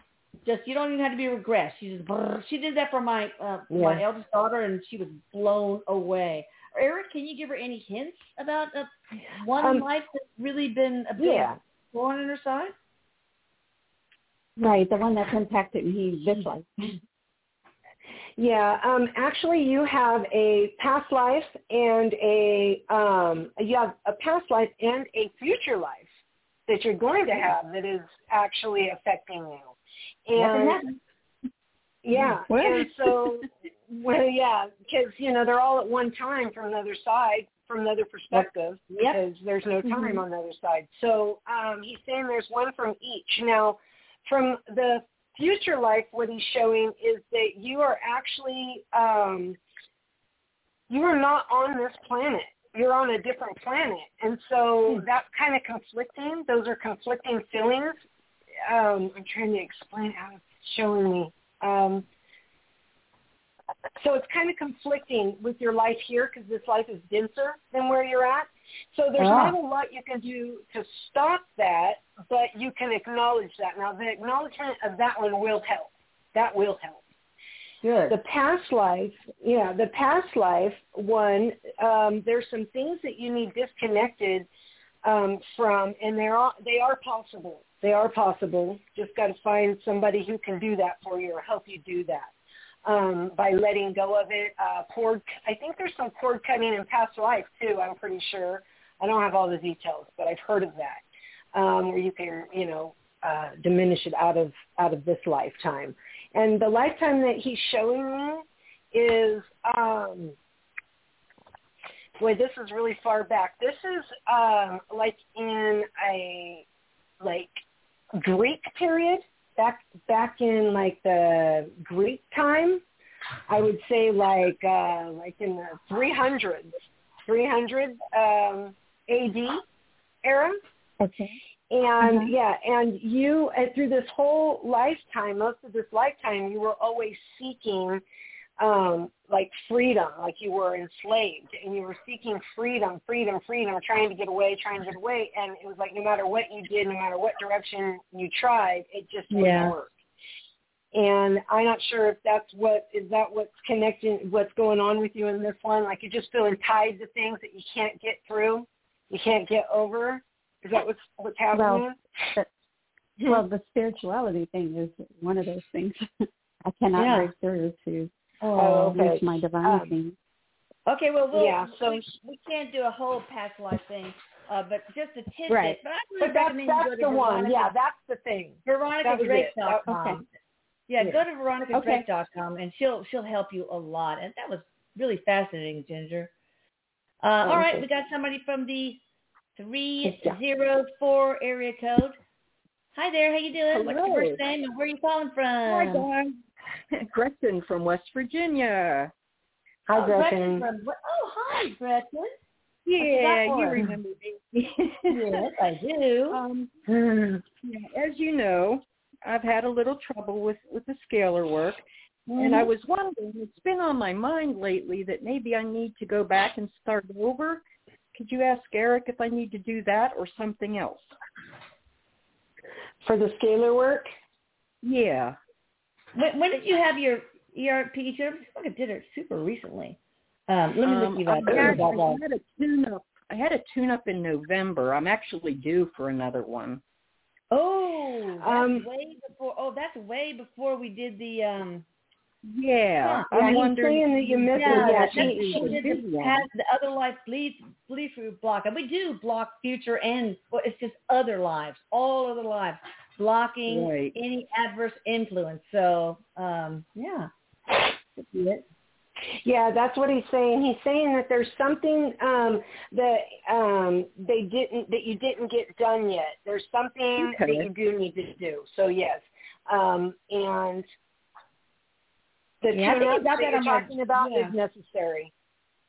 Just you don't even have to be regressed. She just she did that for my uh, my eldest daughter, and she was blown away. Erik, can you give her any hints about uh, one Um, life that's really been a Yeah. thorn in her side? Right, the one that's impacted me this life. Yeah, um, actually, you have a past life and a um, you have a past life and a future life that you're going to have that is actually affecting you. And yeah, What? and so well, yeah, because you know they're all at one time from another side, from another perspective, Yep. because there's no time on the other side. So um, he's saying there's one from each. Now, from the future life, what he's showing is that you are actually um, you are not on this planet. You're on a different planet, and so that's kind of conflicting. Those are conflicting feelings. Um, I'm trying to explain how it's showing me. Um, so it's kind of conflicting with your life here because this life is denser than where you're at. So there's Ah. not a lot you can do to stop that, but you can acknowledge that. Now the acknowledgement of that one will help. That will help. Good. The past life, yeah, the past life one. Um, there's some things that you need disconnected um, from, and they are all, they are possible. They are possible. Just got to find somebody who can do that for you or help you do that um, by letting go of it. Uh, cord, I think there's some cord cutting in past life too. I'm pretty sure. I don't have all the details, but I've heard of that, um, where you can, you know, uh, diminish it out of out of this lifetime. And the lifetime that he's showing me is, um, boy, this is really far back. This is um, like in a like Greek period, back back in like the Greek time. I would say like uh, like in the 300s, 300 um, AD era. Okay. And Mhm. yeah, and you and through this whole lifetime, most of this lifetime, you were always seeking um like freedom, like you were enslaved and you were seeking freedom, freedom, freedom, trying to get away, trying to get away and it was like no matter what you did, no matter what direction you tried, it just wouldn't Yeah. work. And I'm not sure if that's what is that what's connecting what's going on with you in this one? Like you're just feeling tied to things that you can't get through, you can't get over. Is that what's what's happening? Well, the, well, the spirituality thing is one of those things. I cannot Yeah. break through to Oh, okay. reach my divine Um, thing. Okay, well, we'll Yeah, so- we, we can't do a whole past life thing, uh, but just a tidbit. Right. But I really But that's recommend you go to the one. Yeah, that's the thing. That was it. VeronicaDrake.com. That- Yeah, Yeah. go to VeronicaDrake.com and she'll she'll help you a lot. And that was really fascinating, Ginger. Uh, all right, Okay. we got somebody from the three zero four area code. Hi there, how you doing? What's your first name and where are you calling from? Hi, guys. Gretchen from West Virginia. Hi, Oh, Gretchen. from, oh, hi, Gretchen. Yeah, you remember me. Yes, I do. Um, as you know, I've had a little trouble with with the scalar work, and Mm-hmm. I was wondering. It's been on my mind lately that maybe I need to go back and start over. Could you ask Erik if I need to do that or something else? For the scalar work? Yeah. When, when did you have your ERP? I think I did it super recently. Um, let me Um, look you up. I had, I had a tune up. I had a tune up in November. I'm actually due for another one. Oh, that's Um, way before. Oh, that's way before we did the. um Yeah, Huh. I'm he's wondering. saying that you missed Yeah, it. Yeah, that's she, before she, did the, past, the other life bleed bleed through block, and we do block future and well, it's just other lives, all other lives, blocking Right. any adverse influence. So, um yeah, Could be it. yeah, that's what he's saying. He's saying that there's something um, that um, they didn't that you didn't get done yet. There's something Okay. that you do need to do. So yes, um, and the Yeah, I tune-up that that my- talking about yeah. is necessary.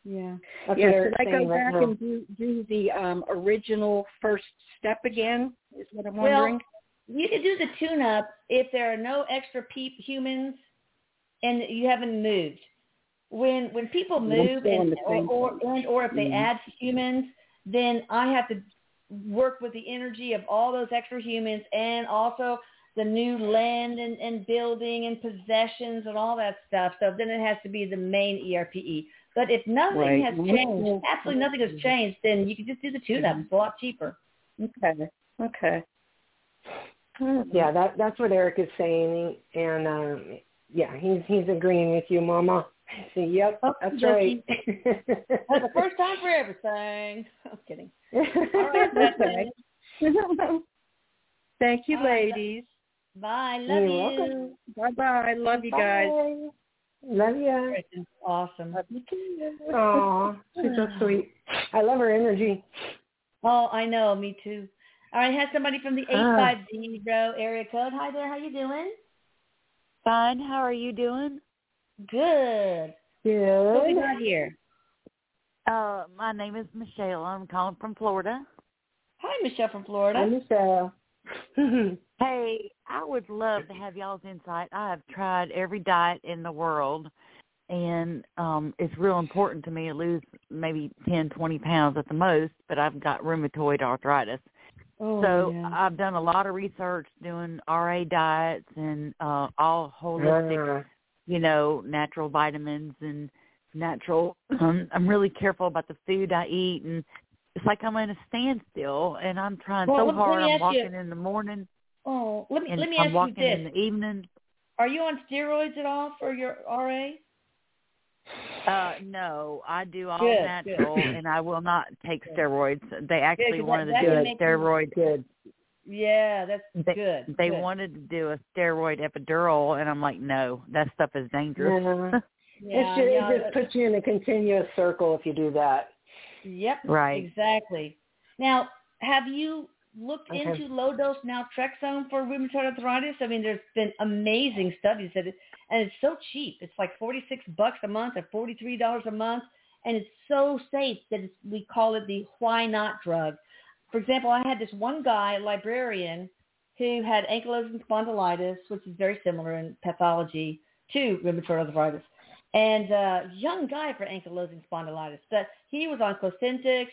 Yeah. That's yeah, should I go saying right back and do do the um, original first step again? Is what I'm Well, wondering. You can do the tune-up if there are no extra peep humans and you haven't moved. When when people move and or, or and or if they Mhm. add humans, then I have to work with the energy of all those extra humans and also the new land and, and building and possessions and all that stuff. So then it has to be the main ERPE. But if nothing Right. has changed, absolutely nothing has changed, then you can just do the tune-up. It's a lot cheaper. Okay. Okay. Yeah, that that's what Erik is saying, and um, yeah, he's he's agreeing with you, Mama. So, yep, that's right. That's the first time for everything. I'm kidding. okay. Thank you, All right. ladies. Bye. Love You're you. welcome. Bye bye. Love you guys. Love ya. Kristen's awesome. Love you too. Aw, she's so sweet. I love her energy. Oh, I know. Me too. All right. Has somebody from the eight Ah. five zero area code. Hi there. How you doing? Fine. How are you doing? Good. Good. What we Good. got here? Uh, my name is Michelle. I'm calling from Florida. Hi, Michelle from Florida. Hi, Michelle. Hey, I would love to have y'all's insight. I have tried every diet in the world, and um it's real important to me to lose maybe ten, twenty pounds at the most. But I've got rheumatoid arthritis, oh, so yeah. I've done a lot of research doing RA diets and uh all holistic you know, natural vitamins and natural. Um, I'm really careful about the food I eat, and it's like I'm in a standstill, and I'm trying Well, so let- let hard. me I'm ask you- walking in the morning, Oh, let me let me I'm ask you this: in the evening. Are you on steroids at all for your RA? Uh, no, I do all Good, natural, good. and I will not take steroids. They actually 'cause wanted that- to do can a steroid. Good. Yeah, that's They, good. They good. wanted to do a steroid epidural, and I'm like, no, that stuff is dangerous. Mhm. Yeah, it, should, yeah, it just puts you in a continuous circle if you do that. Yep. Right. Exactly. Now, have you looked Okay. into low dose naltrexone for rheumatoid arthritis? I mean, there's been amazing studies that it, and it's so cheap. It's like 46 bucks a month or $43 a month, and it's so safe that it's, we call it the why not drug. For example, I had this one guy, a librarian, who had ankylosing spondylitis, which is very similar in pathology to rheumatoid arthritis and uh, young guy for ankylosing spondylitis. But he was on Cosentyx,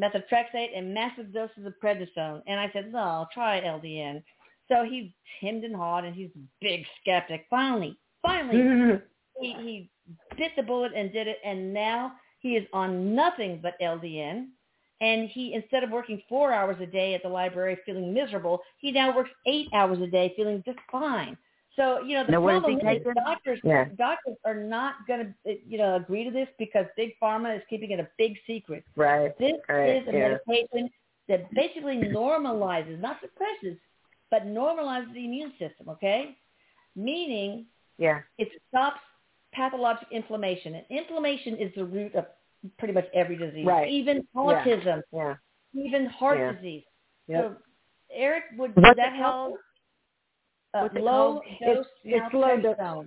methotrexate, and massive doses of prednisone. And I said, no, I'll try LDN. So he hemmed and hawed, and he's a big skeptic. Finally, finally, he, he bit the bullet and did it. And now he is on nothing but LDN. And he, instead of working four hours a day at the library feeling miserable, he now works eight hours a day feeling just fine. So, you know, the Now, what is he problem is doctors, Yeah. doctors are not going to, you know, agree to this because Big Pharma is keeping it a big secret. Right. This Right, is a yeah. medication that basically normalizes, not suppresses, but normalizes the immune system, okay? Meaning Yeah. it stops pathologic inflammation. And inflammation is the root of pretty much every disease, Right. even autism, Yeah. even heart Yeah. disease. Yep. So, Erik, would, would that help? Called? Uh, What's it low dose It's- it's low dose.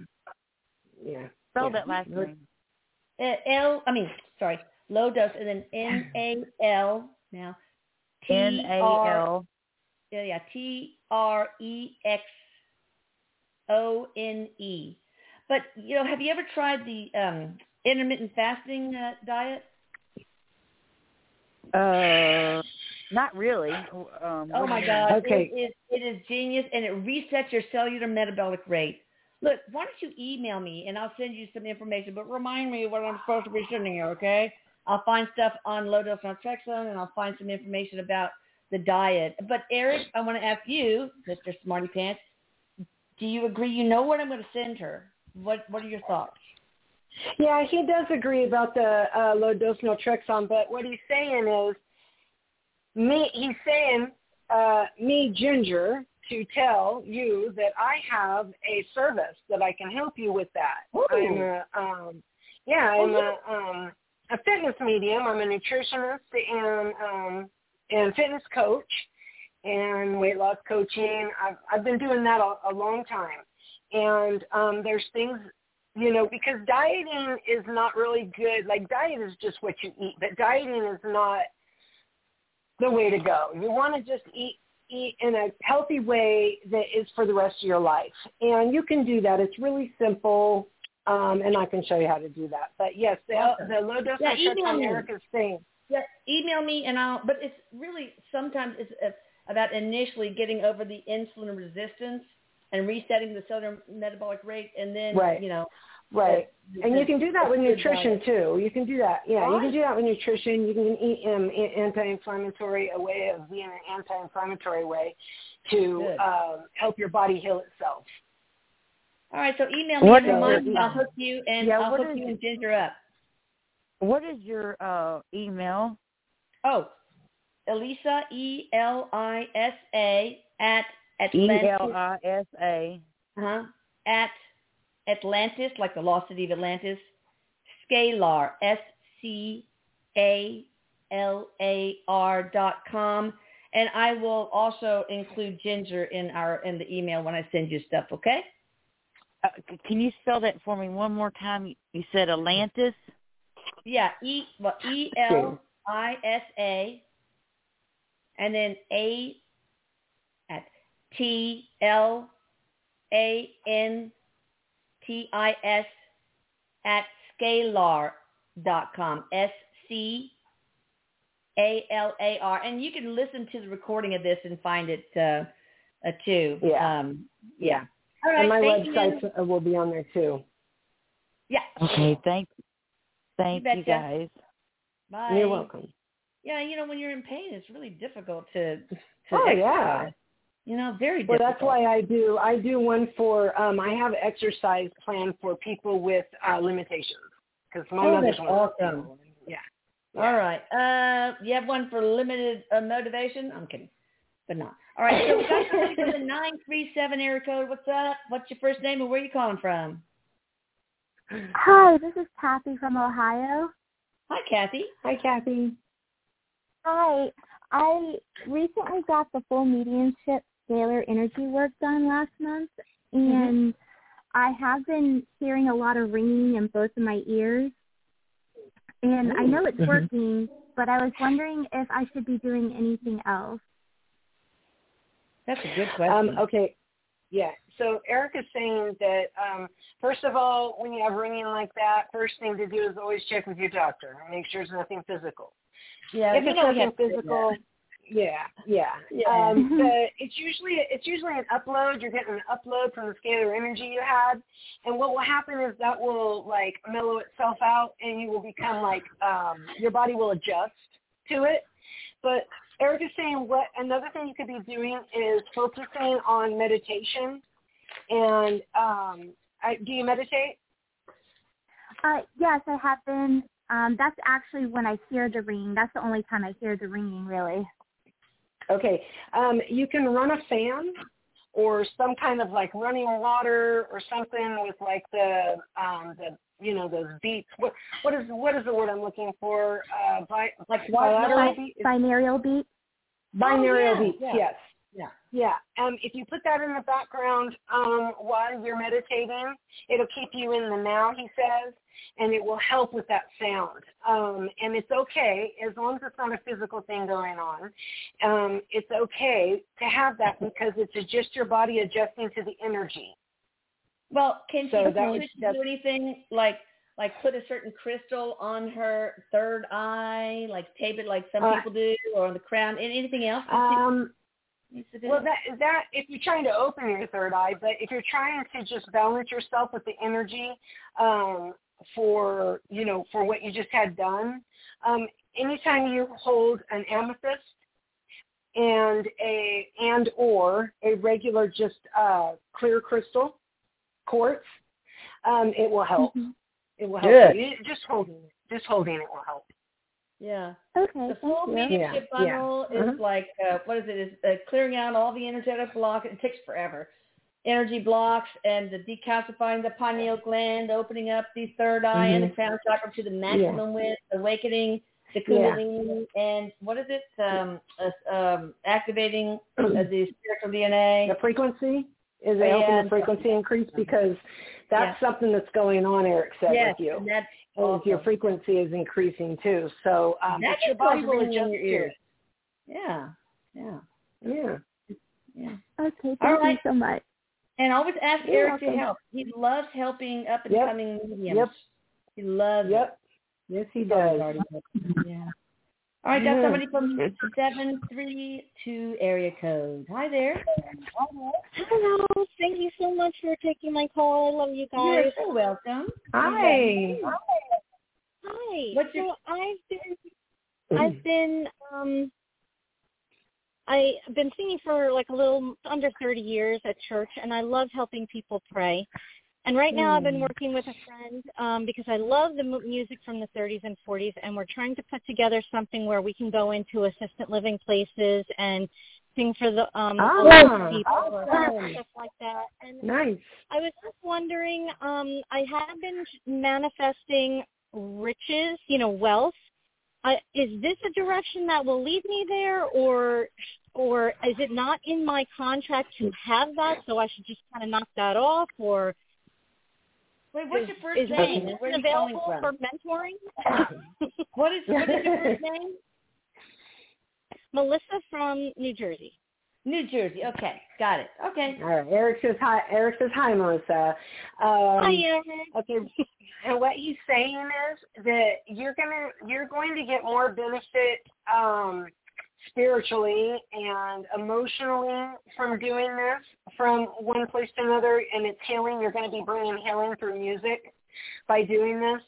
Yeah. Spell yeah. that last Look- name. Uh, L, I mean, sorry, low dose, and then N A L now. T N A R L. yeah, yeah, T R E X O N E. But you know, have you ever tried the um, intermittent fasting uh, diet? Uh, not really. Um, Oh my you God! Okay. It is, it is genius, and it resets your cellular metabolic rate. Look, why don't you email me and I'll send you some information, but remind me what I'm supposed to be sending you, okay? I'll find stuff on low dose naltrexone and I'll find some information about the diet. But Erik, I want to ask you, Mr. Smarty Pants, do you agree? You know what I'm going to send her. What What are your thoughts? Yeah, he does agree about the uh, low dose naltrexone, but what he's saying is, me. He's saying, uh, me, Ginger, to tell you that I have a service that I can help you with that. Ooh. I'm a, um, yeah, I'm a, um, a fitness medium. I'm a nutritionist and um, and fitness coach and weight loss coaching. I've I've been doing that a, a long time, and um, there's things you know, because dieting is not really good. Like diet is just what you eat, but dieting is not the way to go. You want to just eat eat in a healthy way that is for the rest of your life. And you can do that. It's really simple. Um, and I can show you how to do that. But yes, the, Awesome. the low dose Yeah, me. Erica's thing. Yeah, email me and I'll. But it's really sometimes it's about initially getting over the insulin resistance and resetting the cellular metabolic rate, and then Right. you know. Right. And the- you can do that with nutrition diet. too. You can do that. Yeah, you can do that with nutrition. You can eat um, anti-inflammatory, a way of being an anti-inflammatory way to Good. um, help your body heal itself. All right, so email me What every is month. your- I'll hook you and Yeah, I'll what hook is you and Ginger up. What is your uh email? Oh, Elisa E L I S A at E Atlantis. L I S A. uh-huh, at Atlantis, like the lost city of Atlantis. Scalar S C A L A R dot com. And I will also include Ginger in our in the email when I send you stuff. Okay? Uh, can you spell that for me one more time? You said Atlantis. Yeah, E well E L I S A and then A at T L A N T I S at scalar dot com. S C A L A R. And you can listen to the recording of this and find it uh, uh too. Yeah. Um yeah. All right, and my thank you. website uh, will be on there too. Yeah. Okay, thank thank you, betcha. guys. Bye. You're welcome. Yeah, you know, when you're in pain, it's really difficult to. to Oh, yeah. Exercise. You know, very Well, that's why I do. I do one for. Um, I have exercise plan for people with uh, limitations because my Oh, mother's that's one. of those awesome. people. Yeah. All right. Uh, you have one for limited uh, motivation? I'm kidding, but not. All right. So we got somebody from the nine three seven area code. What's up? What's your first name and where are you calling from? Hi, this is Kathy from Ohio. Hi, Kathy. Hi, Kathy. Hi. I recently got the full mediumship scalar energy work done last month, and I have been hearing a lot of ringing in both of my ears. And I know it's working, but I was wondering if I should be doing anything else. That's a good question. Um, okay. Yeah. So Erik is saying that um, first of all, when you have ringing like that, first thing to do is always check with your doctor. and Make sure there's nothing physical. Yeah, if it's nothing have to do physical, yeah, yeah. Yeah. Um, the, it's usually it's usually an upload. You're getting an upload from the scalar energy you had, and what will happen is that will like mellow itself out, and you will become like um, your body will adjust to it. But Erik is saying what another thing you could be doing is focusing on meditation. And um, I, do you meditate? Uh, yes, I have been. Um, that's actually when I hear the ringing. That's the only time I hear the ringing, really. Okay. Um, you can run a fan or some kind of like running water or something with like the um the you know those beats. What what is what is the word I'm looking for? Uh, bi, like bilateral Bi- beat? binaural beat. Binaural Oh, yeah, beats. yeah. Yes. Yeah. Yeah. Um, if you put that in the background um, while you're meditating, it'll keep you in the now, he says, and it will help with that sound. Um, and it's okay, as long as it's not a physical thing going on, um, it's okay to have that because it's just your body adjusting to the energy. Well, can she, So can she do anything like like put a certain crystal on her third eye, like tape it like some Uh, people do, or on the crown? Anything else? Um, needs to do? Well, that that if you're trying to open your third eye, but if you're trying to just balance yourself with the energy um, for you know for what you just had done, um, anytime you hold an amethyst and a and or a regular just uh, clear crystal quartz, um, it will help. Mhm. It will help. Good. You. Just holding it, just holding it will help. Yeah. Okay, The full mediumship Yeah, yeah. funnel is Mhm. like uh, what is it? Is uh, clearing out all the energetic blocks. It takes forever. Energy blocks and the decalcifying the pineal gland, opening up the third eye and the Mhm. crown chakra to the maximum width, awakening the kundalini, and what is it? Um, uh, um, activating uh, the spiritual DNA. The frequency is it Oh, helping the frequency increase because that's something that's going on. Erik said yes, with you. and that's is awesome. your frequency is increasing too. So um, That your body will ringing in adjust your ears. Yeah, yeah, Yeah. yeah. Okay, thank All you right. so much. And always ask You're Erik to help. He loves helping up and Yep. coming mediums. Yep. He loves it. Yep. Yes, he does. Yeah. All right, got somebody from seven three two area code. Hi there. Hello. Thank you so much for taking my call. I love you guys. You're so welcome. Hi. Hi. What's your- so I've been I've been um I've been singing for like a little under 30 years at church and I love helping people pray. And right now I've been Hmm. working with a friend um because I love the music from the 30s and 40s and we're trying to put together something where we can go into assistant living places and sing for the um Ah, older people awesome. stuff like that. And Nice. I was just wondering, um, I have been manifesting riches, you know, wealth. Uh, is this a direction that will lead me there, or or is it not in my contract to have that, so I should just kind of knock that off, or Wait, what's is, your first is name? this and Where are you available from? for mentoring? What is what is your first name? Melissa from New Jersey. New Jersey. Okay, got it. Okay. All right. Erik says hi. Erik says hi, Melissa. Um, Hi, Erin. Okay. And what he's saying is that you're gonna you're going to get more benefit um, spiritually and emotionally from doing this from one place to another, and it's healing. You're going to be bringing healing through music. by doing this.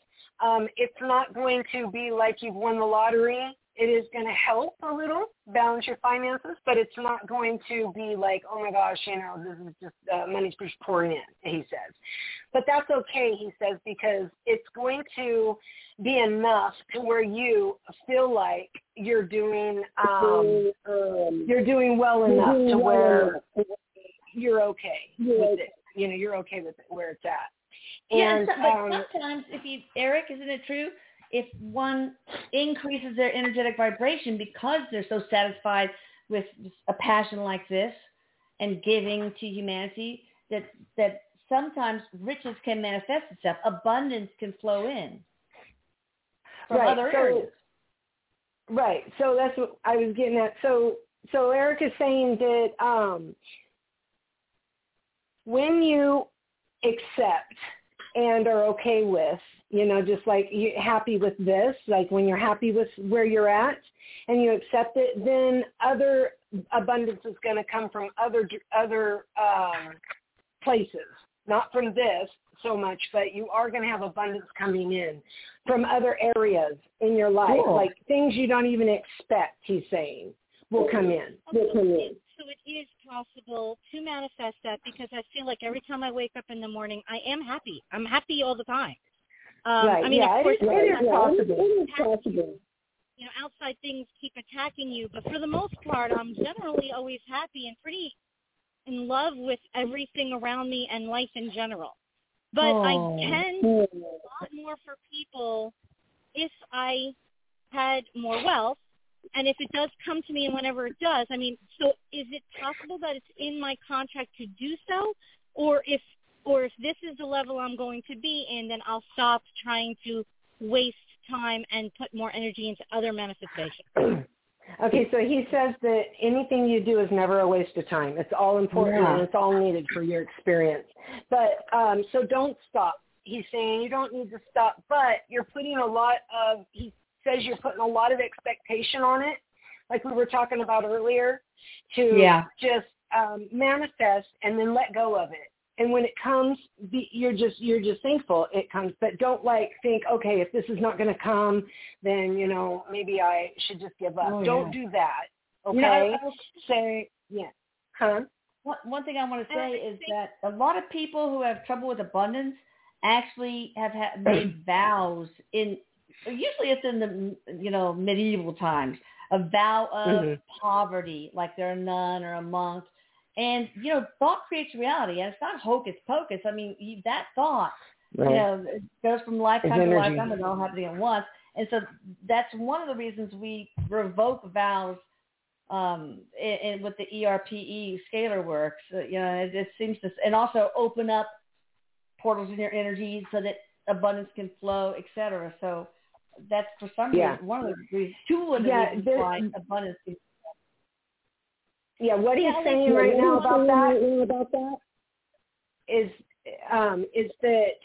Um, it's not going to be like you've won the lottery. It is going to help a little balance your finances, but it's not going to be like, oh my gosh, you know, this is just uh, money's just pouring in. He says, but that's okay. He says because it's going to be enough to where you feel like you're doing um, you're doing well enough to where you're okay with it. You know, you're okay with it where it's at. Yeah, And and so, um, but sometimes if you, Erik, isn't it true? If one increases their energetic vibration because they're so satisfied with a passion like this and giving to humanity, that that sometimes riches can manifest itself, abundance can flow in from Right, other so- areas. Right. So that's what I was getting at. So so Erik is saying that um, when you accept and are okay with, you know, just like you happy with this, like when you're happy with where you're at and you accept it, then other abundance is going to come from other other um, places, not from this so much, but you are going to have abundance coming in from other areas in your life, Cool. like things you don't even expect. He's saying will come in. Will come in. So it is possible to manifest that because I feel like every time I wake up in the morning, I am happy. I'm happy all the time. Um, right. I mean, yeah, of course, it is, it is possible. It is possible. you know, outside things keep attacking you, but for the most part, I'm generally always happy and pretty in love with everything around me and life in general. But Oh. I can do a lot more for people if I had more wealth and if it does come to me and whenever it does, I mean, so is it possible that it's in my contract to do so or if or if this is the level I'm going to be in, then I'll stop trying to waste time and put more energy into other manifestations. Okay, so he says that anything you do is never a waste of time. It's all important Yeah. and it's all needed for your experience. But um, so don't stop. He's saying you don't need to stop, but you're putting a lot of. He says you're putting a lot of expectation on it, like we were talking about earlier, to Yeah. just um, manifest and then let go of it. And when it comes, be, you're just you're just thankful it comes. But don't like think, okay, if this is not going to come, then you know maybe I should just give up. Oh, don't yeah. do that. Okay. You know, I- Say yeah. Huh? One, one thing I want to say is that a lot of people who have trouble with abundance actually have ha- made vows in usually it's in the you know medieval times a vow of Mhm. poverty like they're a nun or a monk and you know thought creates reality and it's not hocus pocus i mean that thought Right. you know goes from lifetime It's to energy. lifetime and all happening at once and so that's one of the reasons we revoke vows um, in, in, with the ERPE scalar works. Uh, you know, it, it seems to, and also open up portals in your energy so that abundance can flow, et cetera. So that's for some Yeah. reason one of the reasons, two of the Yeah, reasons there- why abundance can Yeah, what he's Yeah, saying right what now about that right about that is um, is that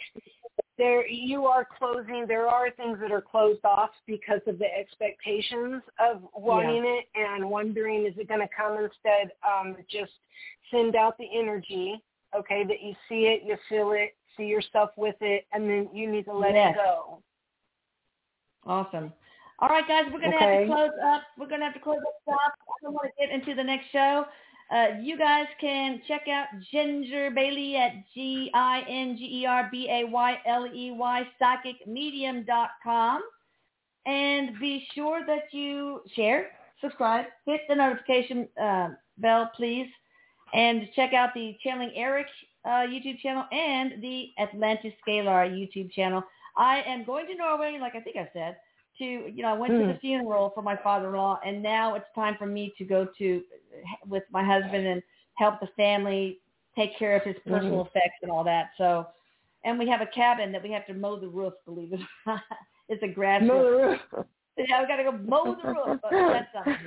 there you are closing. There are things that are closed off because of the expectations of wanting it and wondering is it going to come instead. Um, just send out the energy, okay, that you see it, you feel it, see yourself with it, and then you need to let Yes. it go. Awesome. All right, guys, we're going to have to close up. We're going to have to close up shop. I don't want to get into the next show. Uh, you guys can check out Ginger Bailey at E G-I-N-G-E-R-B-A-Y-L-E-Y, psychicmedium.com. And be sure that you share, subscribe, hit the notification uh, bell, please. And check out the Channeling Erik uh, YouTube channel and the Atlantis Scalar YouTube channel. I am going to Norway, like I think I said, to, you know, I went to the Mhm. funeral for my father-in-law, and now it's time for me to go to, with my husband and help the family take care of his personal Mhm. effects and all that. So, and we have a cabin that we have to mow the roof, believe it or not. It's a grass Mow the roof. roof. Yeah, we got to go mow the roof. But that's something.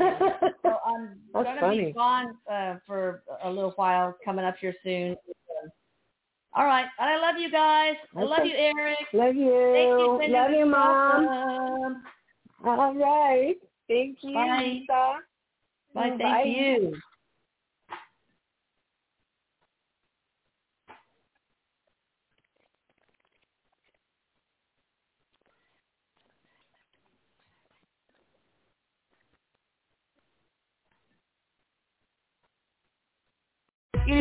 So I'm That's going to funny. be gone uh, for a little while, coming up here soon. All right. I love you guys. I love you, Erik. Love you. Thank you. Love you, Mom. Welcome. All right. Thank you, Bye. Lisa. Bye. Thank Bye. you. It